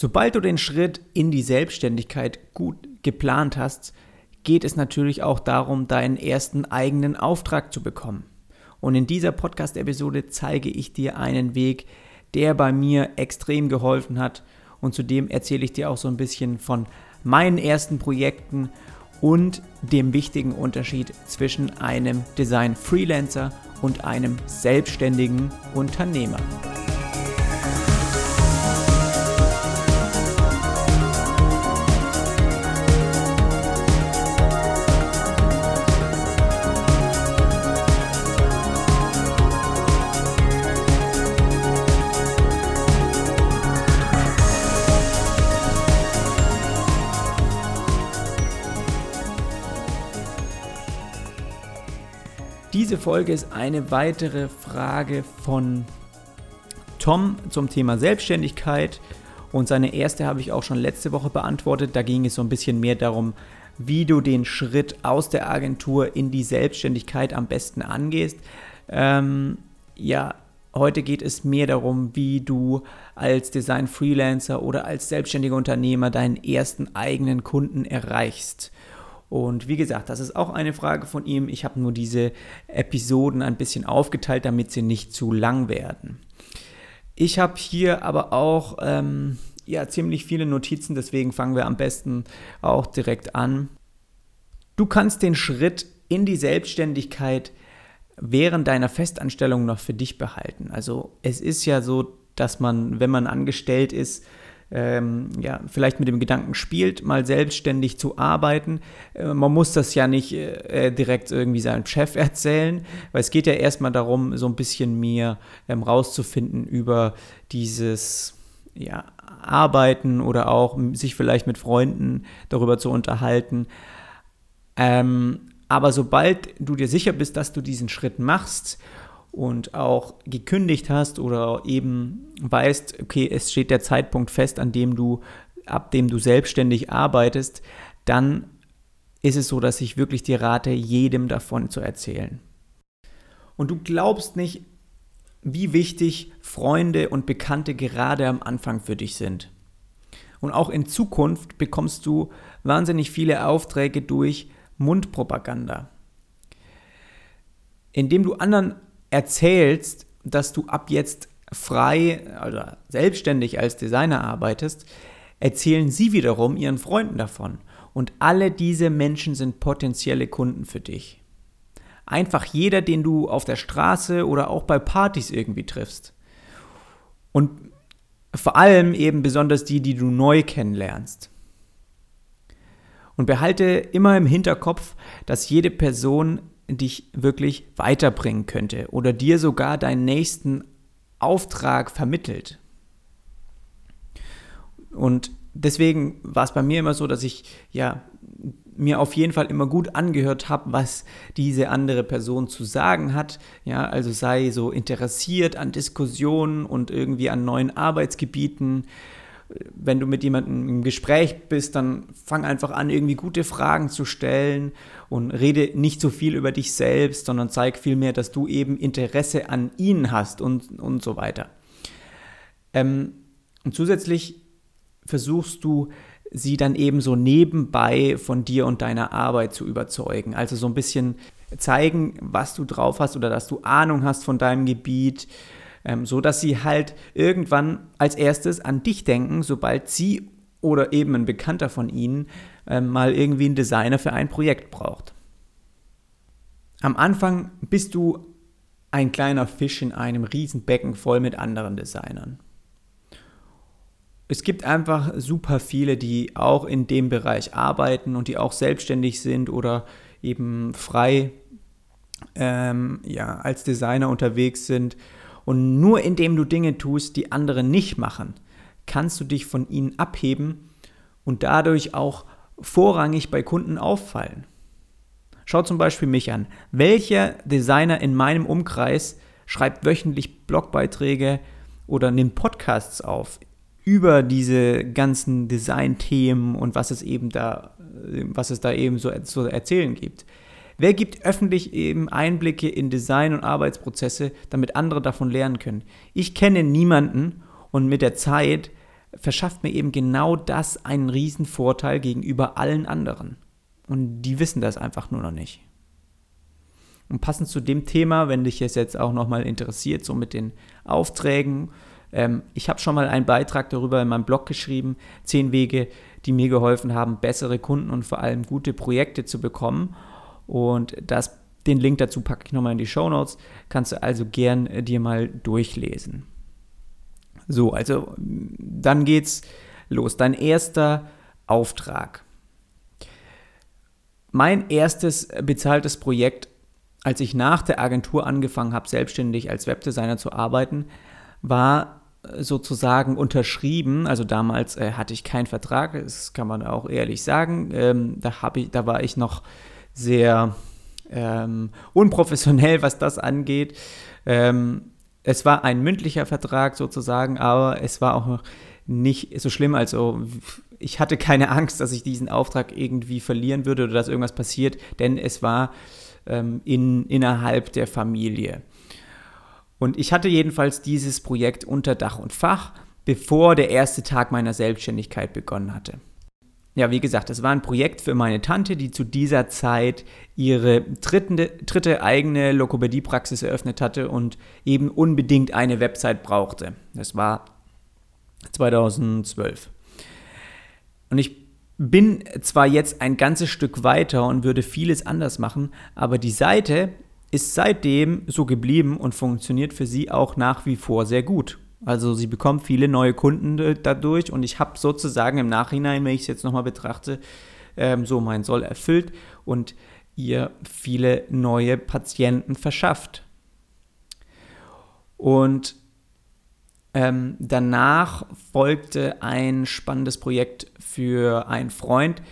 Sobald du den Schritt in die Selbstständigkeit gut geplant hast, geht es natürlich auch darum, deinen ersten eigenen Auftrag zu bekommen. Und in dieser Podcast-Episode zeige ich dir einen Weg, der bei mir extrem geholfen hat. Und zudem erzähle ich dir auch so ein bisschen von meinen ersten Projekten und dem wichtigen Unterschied zwischen einem Design-Freelancer und einem selbstständigen Unternehmer. Diese Folge ist eine weitere Frage von Tom zum Thema Selbstständigkeit. Und seine erste habe ich auch schon letzte Woche beantwortet. Da ging es so ein bisschen mehr darum, wie du den Schritt aus der Agentur in die Selbstständigkeit am besten angehst. Ähm, ja, heute geht es mehr darum, wie du als Design-Freelancer oder als selbstständiger Unternehmer deinen ersten eigenen Kunden erreichst. Und wie gesagt, das ist auch eine Frage von ihm. Ich habe nur diese Episoden ein bisschen aufgeteilt, damit sie nicht zu lang werden. Ich habe hier aber auch ähm, ja, ziemlich viele Notizen, deswegen fangen wir am besten auch direkt an. Du kannst den Schritt in die Selbstständigkeit während deiner Festanstellung noch für dich behalten. Also es ist ja so, dass man, wenn man angestellt ist, ähm, ja, vielleicht mit dem Gedanken spielt, mal selbstständig zu arbeiten. Äh, man muss das ja nicht äh, direkt irgendwie seinem Chef erzählen, weil es geht ja erstmal darum, so ein bisschen mehr ähm, rauszufinden über dieses ja, Arbeiten oder auch sich vielleicht mit Freunden darüber zu unterhalten. Ähm, aber sobald du dir sicher bist, dass du diesen Schritt machst und auch gekündigt hast oder eben weißt, okay, es steht der Zeitpunkt fest, an dem du, ab dem du selbstständig arbeitest, dann ist es so, dass ich wirklich dir rate, jedem davon zu erzählen. Und du glaubst nicht, wie wichtig Freunde und Bekannte gerade am Anfang für dich sind. Und auch in Zukunft bekommst du wahnsinnig viele Aufträge durch Mundpropaganda. Indem du anderen erzählst, dass du ab jetzt frei oder selbstständig als Designer arbeitest, erzählen sie wiederum ihren Freunden davon. Und alle diese Menschen sind potenzielle Kunden für dich. Einfach jeder, den du auf der Straße oder auch bei Partys irgendwie triffst. Und vor allem eben besonders die, die du neu kennenlernst. Und behalte immer im Hinterkopf, dass jede Person dich wirklich weiterbringen könnte oder dir sogar deinen nächsten Auftrag vermittelt. Und deswegen war es bei mir immer so, dass ich ja mir auf jeden Fall immer gut angehört habe, was diese andere Person zu sagen hat. Ja, also sei so interessiert an Diskussionen und irgendwie an neuen Arbeitsgebieten wenn du mit jemandem im Gespräch bist, dann fang einfach an, irgendwie gute Fragen zu stellen und rede nicht so viel über dich selbst, sondern zeig vielmehr, dass du eben Interesse an ihnen hast und, und so weiter. Ähm, und zusätzlich versuchst du, sie dann eben so nebenbei von dir und deiner Arbeit zu überzeugen. Also so ein bisschen zeigen, was du drauf hast oder dass du Ahnung hast von deinem Gebiet ähm, so dass sie halt irgendwann als erstes an dich denken, sobald sie oder eben ein Bekannter von ihnen ähm, mal irgendwie einen Designer für ein Projekt braucht. Am Anfang bist du ein kleiner Fisch in einem Riesenbecken voll mit anderen Designern. Es gibt einfach super viele, die auch in dem Bereich arbeiten und die auch selbstständig sind oder eben frei ähm, ja, als Designer unterwegs sind und nur indem du Dinge tust, die andere nicht machen, kannst du dich von ihnen abheben und dadurch auch vorrangig bei Kunden auffallen. Schau zum Beispiel mich an. Welcher Designer in meinem Umkreis schreibt wöchentlich Blogbeiträge oder nimmt Podcasts auf über diese ganzen Designthemen und was es eben da, was es da eben so zu erzählen gibt? Wer gibt öffentlich eben Einblicke in Design und Arbeitsprozesse, damit andere davon lernen können? Ich kenne niemanden und mit der Zeit verschafft mir eben genau das einen riesen Vorteil gegenüber allen anderen. Und die wissen das einfach nur noch nicht. Und passend zu dem Thema, wenn dich es jetzt auch nochmal interessiert, so mit den Aufträgen, ähm, ich habe schon mal einen Beitrag darüber in meinem Blog geschrieben, zehn Wege, die mir geholfen haben, bessere Kunden und vor allem gute Projekte zu bekommen. Und das, den Link dazu packe ich nochmal in die Show Notes. Kannst du also gern äh, dir mal durchlesen. So, also dann geht's los. Dein erster Auftrag. Mein erstes bezahltes Projekt, als ich nach der Agentur angefangen habe, selbstständig als Webdesigner zu arbeiten, war sozusagen unterschrieben. Also damals äh, hatte ich keinen Vertrag, das kann man auch ehrlich sagen. Ähm, da, ich, da war ich noch sehr ähm, unprofessionell, was das angeht. Ähm, es war ein mündlicher Vertrag sozusagen, aber es war auch nicht so schlimm. Also ich hatte keine Angst, dass ich diesen Auftrag irgendwie verlieren würde oder dass irgendwas passiert, denn es war ähm, in, innerhalb der Familie. Und ich hatte jedenfalls dieses Projekt unter Dach und Fach, bevor der erste Tag meiner Selbstständigkeit begonnen hatte. Ja, wie gesagt, es war ein Projekt für meine Tante, die zu dieser Zeit ihre dritte, dritte eigene Lokopädie-Praxis eröffnet hatte und eben unbedingt eine Website brauchte. Das war 2012. Und ich bin zwar jetzt ein ganzes Stück weiter und würde vieles anders machen, aber die Seite ist seitdem so geblieben und funktioniert für sie auch nach wie vor sehr gut. Also sie bekommt viele neue Kunden dadurch und ich habe sozusagen im Nachhinein, wenn ich es jetzt nochmal betrachte, ähm, so mein Soll erfüllt und ihr viele neue Patienten verschafft. Und ähm, danach folgte ein spannendes Projekt für einen Freund,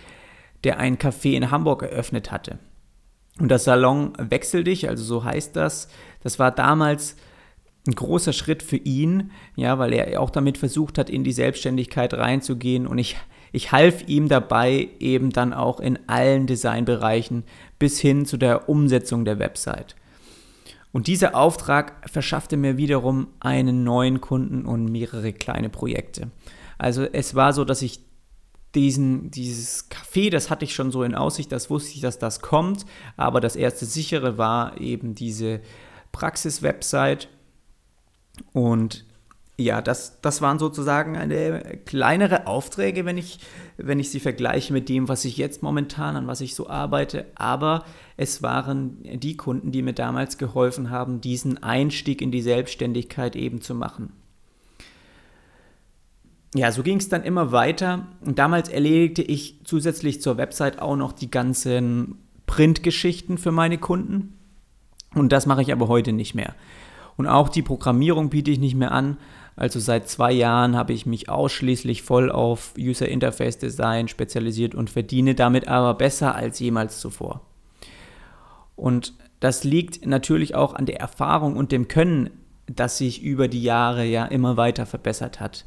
der ein Café in Hamburg eröffnet hatte. Und das Salon Wechsel dich, also so heißt das, das war damals ein großer Schritt für ihn, ja, weil er auch damit versucht hat, in die Selbstständigkeit reinzugehen. Und ich, ich half ihm dabei, eben dann auch in allen Designbereichen bis hin zu der Umsetzung der Website. Und dieser Auftrag verschaffte mir wiederum einen neuen Kunden und mehrere kleine Projekte. Also es war so, dass ich diesen, dieses Café, das hatte ich schon so in Aussicht, das wusste ich, dass das kommt, aber das erste sichere war eben diese Praxis-Website und ja, das, das waren sozusagen eine kleinere Aufträge, wenn ich, wenn ich sie vergleiche mit dem, was ich jetzt momentan, an was ich so arbeite. Aber es waren die Kunden, die mir damals geholfen haben, diesen Einstieg in die Selbstständigkeit eben zu machen. Ja, so ging es dann immer weiter. Und damals erledigte ich zusätzlich zur Website auch noch die ganzen Printgeschichten für meine Kunden. Und das mache ich aber heute nicht mehr. Und auch die Programmierung biete ich nicht mehr an. Also seit zwei Jahren habe ich mich ausschließlich voll auf User Interface Design spezialisiert und verdiene damit aber besser als jemals zuvor. Und das liegt natürlich auch an der Erfahrung und dem Können, das sich über die Jahre ja immer weiter verbessert hat.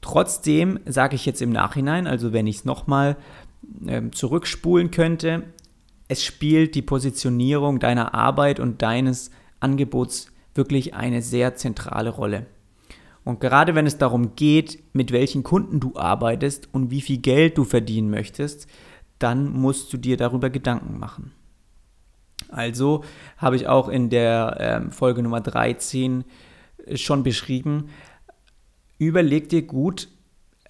Trotzdem sage ich jetzt im Nachhinein, also wenn ich es nochmal äh, zurückspulen könnte, es spielt die Positionierung deiner Arbeit und deines Angebots wirklich eine sehr zentrale Rolle. Und gerade wenn es darum geht, mit welchen Kunden du arbeitest und wie viel Geld du verdienen möchtest, dann musst du dir darüber Gedanken machen. Also habe ich auch in der ähm, Folge Nummer 13 schon beschrieben, überleg dir gut,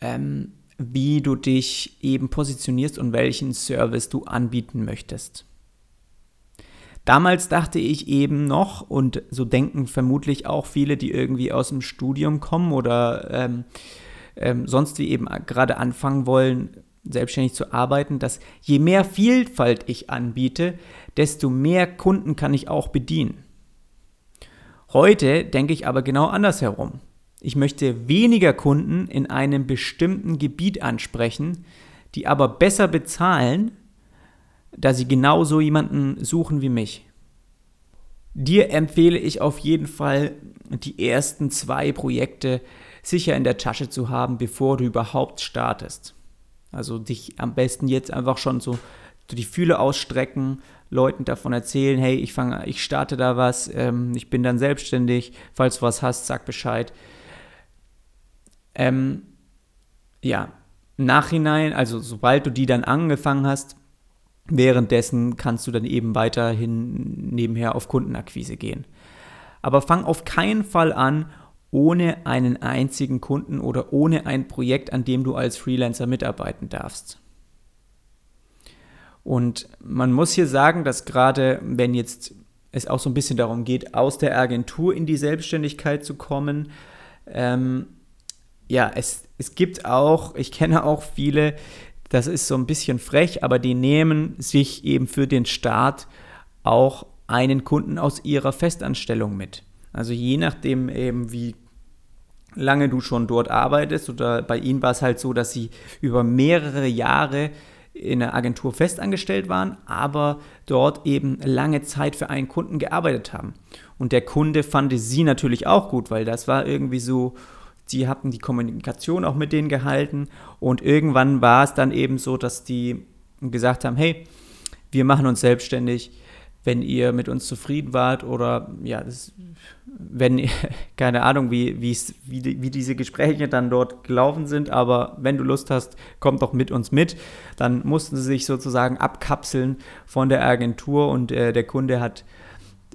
ähm, wie du dich eben positionierst und welchen Service du anbieten möchtest. Damals dachte ich eben noch, und so denken vermutlich auch viele, die irgendwie aus dem Studium kommen oder ähm, ähm, sonst wie eben gerade anfangen wollen, selbstständig zu arbeiten, dass je mehr Vielfalt ich anbiete, desto mehr Kunden kann ich auch bedienen. Heute denke ich aber genau andersherum. Ich möchte weniger Kunden in einem bestimmten Gebiet ansprechen, die aber besser bezahlen da sie genauso jemanden suchen wie mich. Dir empfehle ich auf jeden Fall, die ersten zwei Projekte sicher in der Tasche zu haben, bevor du überhaupt startest. Also dich am besten jetzt einfach schon so die Fühle ausstrecken, Leuten davon erzählen, hey, ich fange, ich starte da was, ähm, ich bin dann selbstständig, falls du was hast, sag Bescheid. Ähm, ja, Nachhinein, also sobald du die dann angefangen hast, währenddessen kannst du dann eben weiterhin nebenher auf Kundenakquise gehen. Aber fang auf keinen Fall an, ohne einen einzigen Kunden oder ohne ein Projekt, an dem du als Freelancer mitarbeiten darfst. Und man muss hier sagen, dass gerade wenn jetzt es auch so ein bisschen darum geht, aus der Agentur in die Selbstständigkeit zu kommen, ähm, ja, es, es gibt auch, ich kenne auch viele, das ist so ein bisschen frech, aber die nehmen sich eben für den Start auch einen Kunden aus ihrer Festanstellung mit. Also je nachdem eben, wie lange du schon dort arbeitest oder bei ihnen war es halt so, dass sie über mehrere Jahre in der Agentur festangestellt waren, aber dort eben lange Zeit für einen Kunden gearbeitet haben. Und der Kunde fand sie natürlich auch gut, weil das war irgendwie so, sie hatten die Kommunikation auch mit denen gehalten und irgendwann war es dann eben so, dass die gesagt haben, hey, wir machen uns selbstständig, wenn ihr mit uns zufrieden wart oder ja, das, wenn, keine Ahnung, wie, wie, wie diese Gespräche dann dort gelaufen sind, aber wenn du Lust hast, komm doch mit uns mit. Dann mussten sie sich sozusagen abkapseln von der Agentur und äh, der Kunde hat,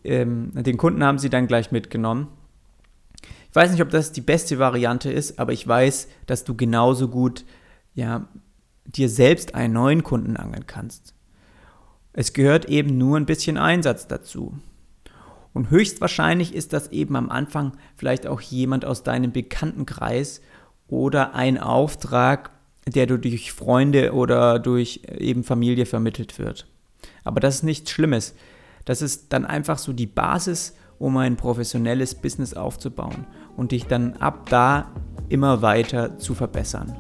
ähm, den Kunden haben sie dann gleich mitgenommen. Ich weiß nicht, ob das die beste Variante ist, aber ich weiß, dass du genauso gut ja, dir selbst einen neuen Kunden angeln kannst. Es gehört eben nur ein bisschen Einsatz dazu. Und höchstwahrscheinlich ist das eben am Anfang vielleicht auch jemand aus deinem Bekanntenkreis oder ein Auftrag, der durch Freunde oder durch eben Familie vermittelt wird. Aber das ist nichts Schlimmes. Das ist dann einfach so die Basis, um ein professionelles Business aufzubauen und dich dann ab da immer weiter zu verbessern.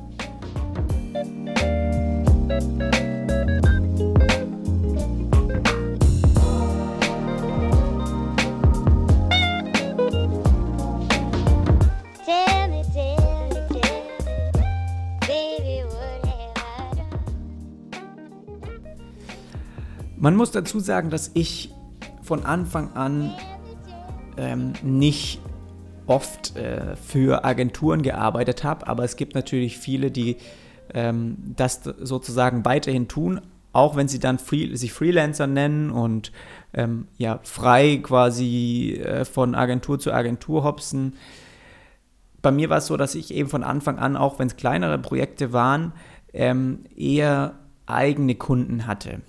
Man muss dazu sagen, dass ich von Anfang an ähm, nicht oft äh, für Agenturen gearbeitet habe, aber es gibt natürlich viele, die ähm, das sozusagen weiterhin tun, auch wenn sie dann free, sich Freelancer nennen und ähm, ja frei quasi äh, von Agentur zu Agentur hopsen. Bei mir war es so, dass ich eben von Anfang an, auch wenn es kleinere Projekte waren, ähm, eher eigene Kunden hatte.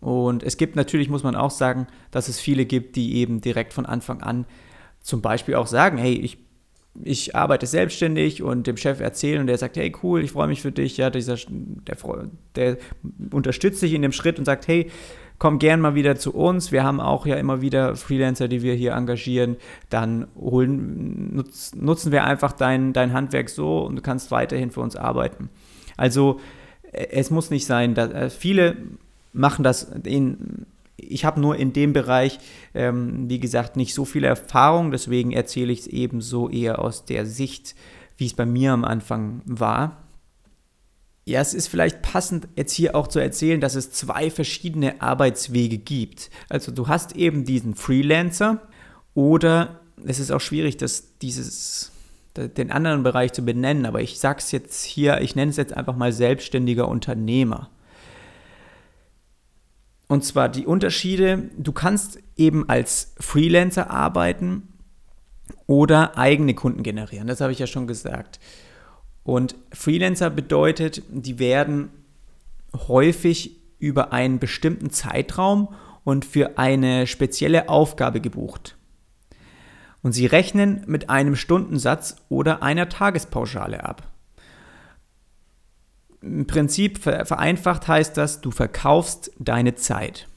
Und es gibt natürlich, muss man auch sagen, dass es viele gibt, die eben direkt von Anfang an zum Beispiel auch sagen, hey, ich, ich arbeite selbstständig und dem Chef erzählen und der sagt, hey, cool, ich freue mich für dich. Ja, dieser, der, der unterstützt dich in dem Schritt und sagt, hey, komm gern mal wieder zu uns. Wir haben auch ja immer wieder Freelancer, die wir hier engagieren. Dann holen, nutz, nutzen wir einfach dein, dein Handwerk so und du kannst weiterhin für uns arbeiten. Also es muss nicht sein, dass äh, viele machen das in, ich habe nur in dem Bereich, ähm, wie gesagt, nicht so viel Erfahrung, deswegen erzähle ich es eben so eher aus der Sicht, wie es bei mir am Anfang war. Ja, es ist vielleicht passend, jetzt hier auch zu erzählen, dass es zwei verschiedene Arbeitswege gibt. Also du hast eben diesen Freelancer oder es ist auch schwierig, dass dieses den anderen Bereich zu benennen, aber ich sage es jetzt hier, ich nenne es jetzt einfach mal selbstständiger Unternehmer. Und zwar die Unterschiede, du kannst eben als Freelancer arbeiten oder eigene Kunden generieren. Das habe ich ja schon gesagt. Und Freelancer bedeutet, die werden häufig über einen bestimmten Zeitraum und für eine spezielle Aufgabe gebucht. Und sie rechnen mit einem Stundensatz oder einer Tagespauschale ab. Im Prinzip vereinfacht heißt das, du verkaufst deine Zeit.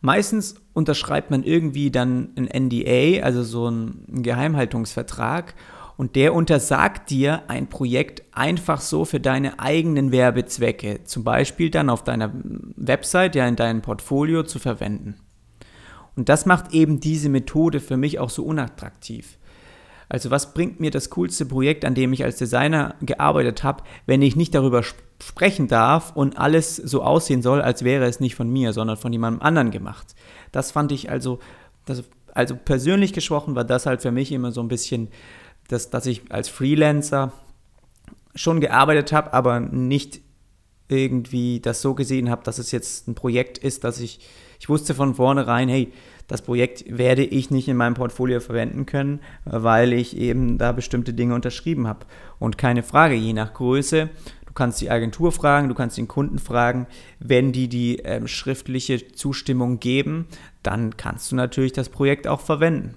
Meistens unterschreibt man irgendwie dann ein NDA, also so einen Geheimhaltungsvertrag, und der untersagt dir, ein Projekt einfach so für deine eigenen Werbezwecke, zum Beispiel dann auf deiner Website, ja in deinem Portfolio zu verwenden. Und das macht eben diese Methode für mich auch so unattraktiv. Also was bringt mir das coolste Projekt, an dem ich als Designer gearbeitet habe, wenn ich nicht darüber sprechen darf und alles so aussehen soll, als wäre es nicht von mir, sondern von jemandem anderen gemacht. Das fand ich also, das, also persönlich gesprochen war das halt für mich immer so ein bisschen, dass, dass ich als Freelancer schon gearbeitet habe, aber nicht irgendwie das so gesehen habe, dass es jetzt ein Projekt ist, dass ich, ich wusste von vornherein, hey, das Projekt werde ich nicht in meinem Portfolio verwenden können, weil ich eben da bestimmte Dinge unterschrieben habe. Und keine Frage, je nach Größe, du kannst die Agentur fragen, du kannst den Kunden fragen, wenn die die ähm, schriftliche Zustimmung geben, dann kannst du natürlich das Projekt auch verwenden.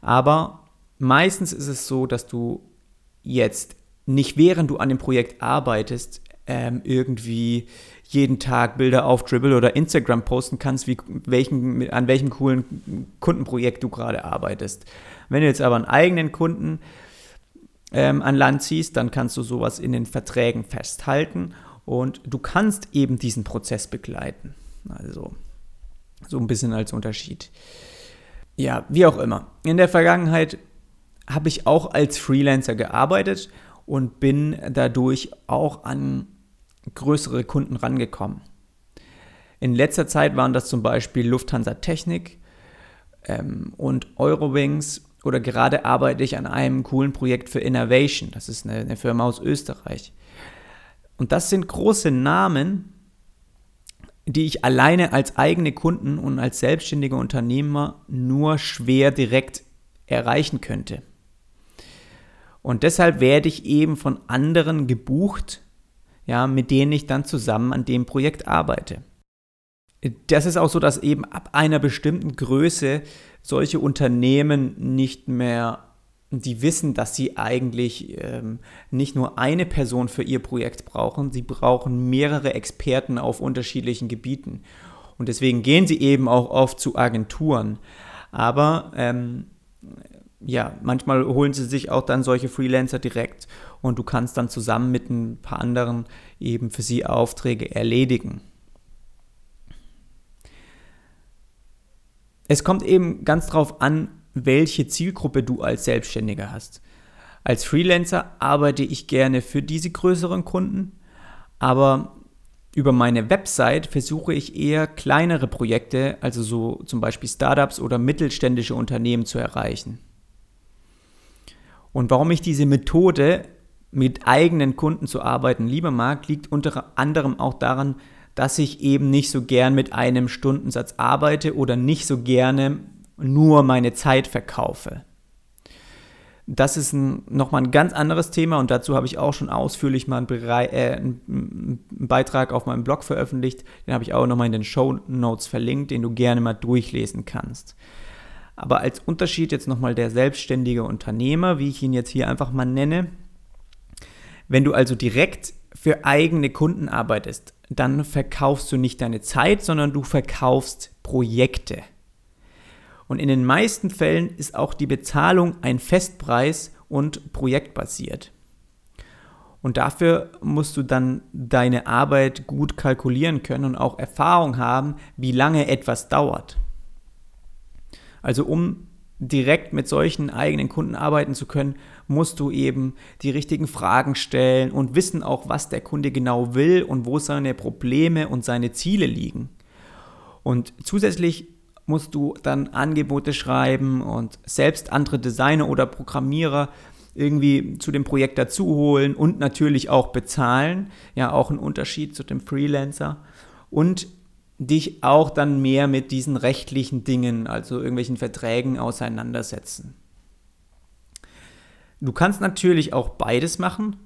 Aber meistens ist es so, dass du jetzt nicht während du an dem Projekt arbeitest, ähm, irgendwie jeden Tag Bilder auf Dribble oder Instagram posten kannst, wie, welchen, an welchem coolen Kundenprojekt du gerade arbeitest. Wenn du jetzt aber einen eigenen Kunden ähm, an Land ziehst, dann kannst du sowas in den Verträgen festhalten und du kannst eben diesen Prozess begleiten. Also so ein bisschen als Unterschied. Ja, wie auch immer. In der Vergangenheit habe ich auch als Freelancer gearbeitet und bin dadurch auch an größere Kunden rangekommen. In letzter Zeit waren das zum Beispiel Lufthansa Technik ähm, und Eurowings oder gerade arbeite ich an einem coolen Projekt für Innovation. Das ist eine, eine Firma aus Österreich. Und das sind große Namen, die ich alleine als eigene Kunden und als selbstständiger Unternehmer nur schwer direkt erreichen könnte. Und deshalb werde ich eben von anderen gebucht, ja, mit denen ich dann zusammen an dem Projekt arbeite. Das ist auch so, dass eben ab einer bestimmten Größe solche Unternehmen nicht mehr, die wissen, dass sie eigentlich ähm, nicht nur eine Person für ihr Projekt brauchen, sie brauchen mehrere Experten auf unterschiedlichen Gebieten. Und deswegen gehen sie eben auch oft zu Agenturen. Aber ähm, ja, manchmal holen sie sich auch dann solche Freelancer direkt und du kannst dann zusammen mit ein paar anderen eben für sie Aufträge erledigen. Es kommt eben ganz drauf an, welche Zielgruppe du als Selbstständiger hast. Als Freelancer arbeite ich gerne für diese größeren Kunden, aber über meine Website versuche ich eher kleinere Projekte, also so zum Beispiel Startups oder mittelständische Unternehmen zu erreichen. Und warum ich diese Methode mit eigenen Kunden zu arbeiten lieber mag, liegt unter anderem auch daran, dass ich eben nicht so gern mit einem Stundensatz arbeite oder nicht so gerne nur meine Zeit verkaufe. Das ist nochmal ein ganz anderes Thema und dazu habe ich auch schon ausführlich mal einen, Bere äh, einen Beitrag auf meinem Blog veröffentlicht. Den habe ich auch nochmal in den Show Notes verlinkt, den du gerne mal durchlesen kannst. Aber als Unterschied jetzt nochmal der selbstständige Unternehmer, wie ich ihn jetzt hier einfach mal nenne. Wenn du also direkt für eigene Kunden arbeitest, dann verkaufst du nicht deine Zeit, sondern du verkaufst Projekte. Und in den meisten Fällen ist auch die Bezahlung ein Festpreis und projektbasiert. Und dafür musst du dann deine Arbeit gut kalkulieren können und auch Erfahrung haben, wie lange etwas dauert. Also um direkt mit solchen eigenen Kunden arbeiten zu können, musst du eben die richtigen Fragen stellen und wissen auch, was der Kunde genau will und wo seine Probleme und seine Ziele liegen. Und zusätzlich musst du dann Angebote schreiben und selbst andere Designer oder Programmierer irgendwie zu dem Projekt dazu holen und natürlich auch bezahlen. Ja, auch ein Unterschied zu dem Freelancer. Und dich auch dann mehr mit diesen rechtlichen Dingen, also irgendwelchen Verträgen auseinandersetzen. Du kannst natürlich auch beides machen.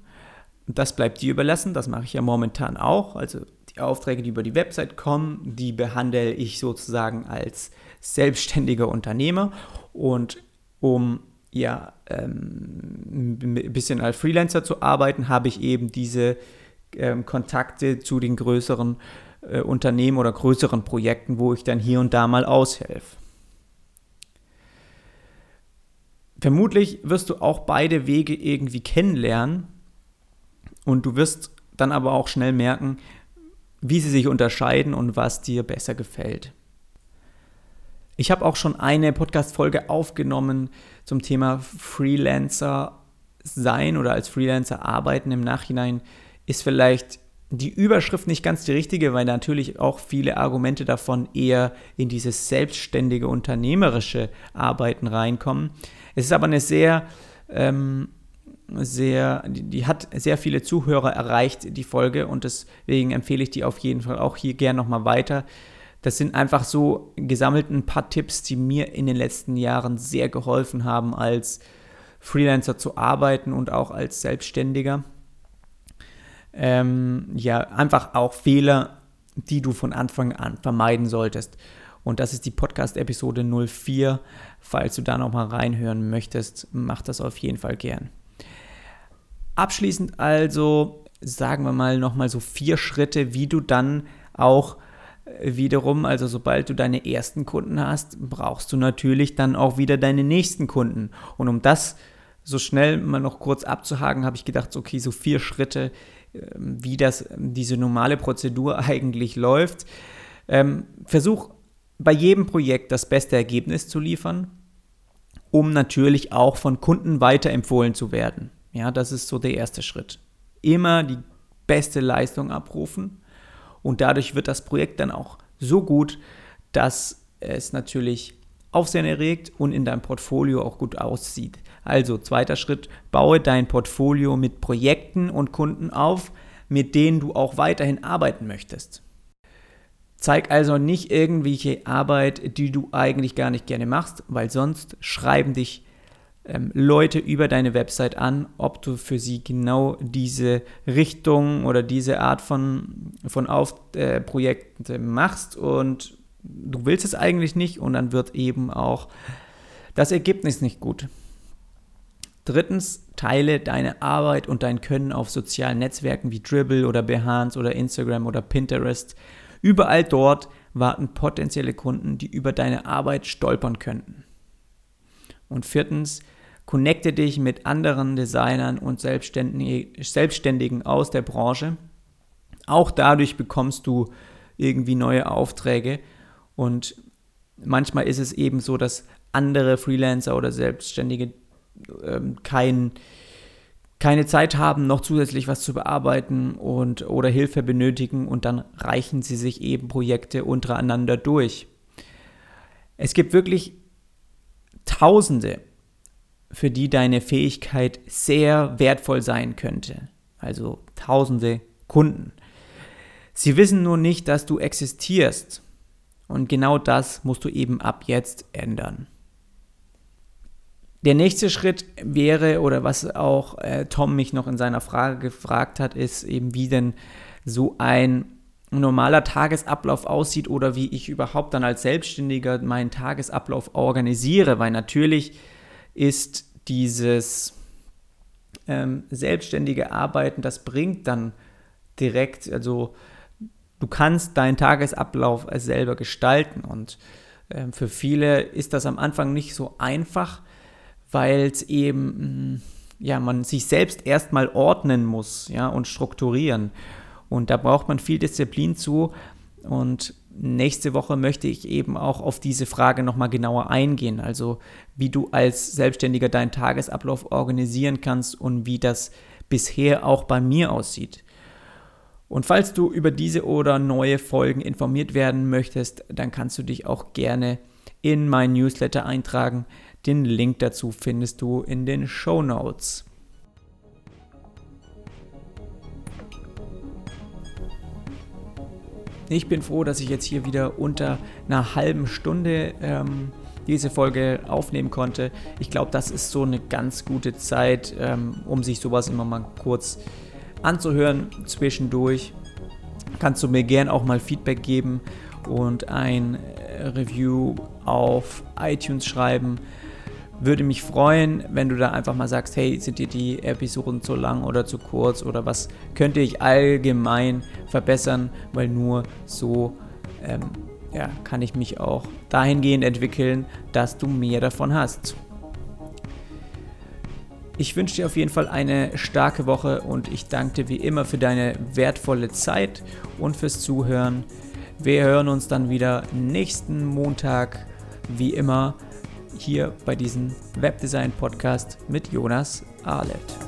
Das bleibt dir überlassen. Das mache ich ja momentan auch. Also die Aufträge, die über die Website kommen, die behandle ich sozusagen als selbstständiger Unternehmer. Und um ja ähm, ein bisschen als Freelancer zu arbeiten, habe ich eben diese ähm, Kontakte zu den größeren äh, Unternehmen oder größeren Projekten, wo ich dann hier und da mal aushelfe. Vermutlich wirst du auch beide Wege irgendwie kennenlernen und du wirst dann aber auch schnell merken, wie sie sich unterscheiden und was dir besser gefällt. Ich habe auch schon eine Podcast-Folge aufgenommen zum Thema Freelancer sein oder als Freelancer arbeiten im Nachhinein. Ist vielleicht die Überschrift nicht ganz die richtige, weil natürlich auch viele Argumente davon eher in dieses selbstständige unternehmerische Arbeiten reinkommen. Es ist aber eine sehr ähm, sehr, die, die, hat sehr viele Zuhörer erreicht, die Folge, und deswegen empfehle ich die auf jeden Fall auch hier gern nochmal weiter. Das sind einfach so gesammelt ein paar Tipps, die mir in den letzten Jahren sehr geholfen haben, als Freelancer zu arbeiten und auch als Selbstständiger. Ähm, ja, einfach auch Fehler, die du von Anfang an vermeiden solltest. Und das ist die Podcast-Episode 04. Falls du da nochmal reinhören möchtest, mach das auf jeden Fall gern. Abschließend also sagen wir mal nochmal so vier Schritte, wie du dann auch äh, wiederum, also sobald du deine ersten Kunden hast, brauchst du natürlich dann auch wieder deine nächsten Kunden. Und um das so schnell mal noch kurz abzuhaken, habe ich gedacht, okay, so vier Schritte, wie das, diese normale Prozedur eigentlich läuft. Ähm, versuch bei jedem Projekt das beste Ergebnis zu liefern, um natürlich auch von Kunden weiterempfohlen zu werden. Ja, das ist so der erste Schritt. Immer die beste Leistung abrufen und dadurch wird das Projekt dann auch so gut, dass es natürlich Aufsehen erregt und in deinem Portfolio auch gut aussieht. Also zweiter Schritt, baue dein Portfolio mit Projekten und Kunden auf, mit denen du auch weiterhin arbeiten möchtest. Zeig also nicht irgendwelche Arbeit, die du eigentlich gar nicht gerne machst, weil sonst schreiben dich ähm, Leute über deine Website an, ob du für sie genau diese Richtung oder diese Art von, von Auf, äh, Projekten machst und du willst es eigentlich nicht und dann wird eben auch das Ergebnis nicht gut. Drittens, teile deine Arbeit und dein Können auf sozialen Netzwerken wie Dribble oder Behance oder Instagram oder Pinterest. Überall dort warten potenzielle Kunden, die über deine Arbeit stolpern könnten. Und viertens, connecte dich mit anderen Designern und Selbstständigen aus der Branche. Auch dadurch bekommst du irgendwie neue Aufträge und manchmal ist es eben so, dass andere Freelancer oder Selbstständige ähm, kein, keine Zeit haben, noch zusätzlich was zu bearbeiten und oder Hilfe benötigen und dann reichen sie sich eben Projekte untereinander durch. Es gibt wirklich Tausende für die deine Fähigkeit sehr wertvoll sein könnte. Also tausende Kunden. Sie wissen nur nicht, dass du existierst. Und genau das musst du eben ab jetzt ändern. Der nächste Schritt wäre, oder was auch äh, Tom mich noch in seiner Frage gefragt hat, ist eben, wie denn so ein normaler Tagesablauf aussieht oder wie ich überhaupt dann als Selbstständiger meinen Tagesablauf organisiere, weil natürlich ist dieses ähm, selbstständige Arbeiten, das bringt dann direkt, also du kannst deinen Tagesablauf selber gestalten. Und ähm, für viele ist das am Anfang nicht so einfach, weil es eben, mm, ja, man sich selbst erstmal ordnen muss, ja, und strukturieren. Und da braucht man viel Disziplin zu und nächste Woche möchte ich eben auch auf diese Frage nochmal genauer eingehen. Also wie du als Selbstständiger deinen Tagesablauf organisieren kannst und wie das bisher auch bei mir aussieht. Und falls du über diese oder neue Folgen informiert werden möchtest, dann kannst du dich auch gerne in mein Newsletter eintragen. Den Link dazu findest du in den Show Notes. Ich bin froh, dass ich jetzt hier wieder unter einer halben Stunde ähm, diese Folge aufnehmen konnte. Ich glaube, das ist so eine ganz gute Zeit, ähm, um sich sowas immer mal kurz anzuhören zwischendurch. Kannst du mir gern auch mal Feedback geben und ein Review auf iTunes schreiben. Würde mich freuen, wenn du da einfach mal sagst, hey, sind dir die Episoden zu lang oder zu kurz oder was könnte ich allgemein verbessern, weil nur so ähm, ja, kann ich mich auch dahingehend entwickeln, dass du mehr davon hast. Ich wünsche dir auf jeden Fall eine starke Woche und ich danke dir wie immer für deine wertvolle Zeit und fürs Zuhören. Wir hören uns dann wieder nächsten Montag, wie immer hier bei diesem Webdesign Podcast mit Jonas Arlett.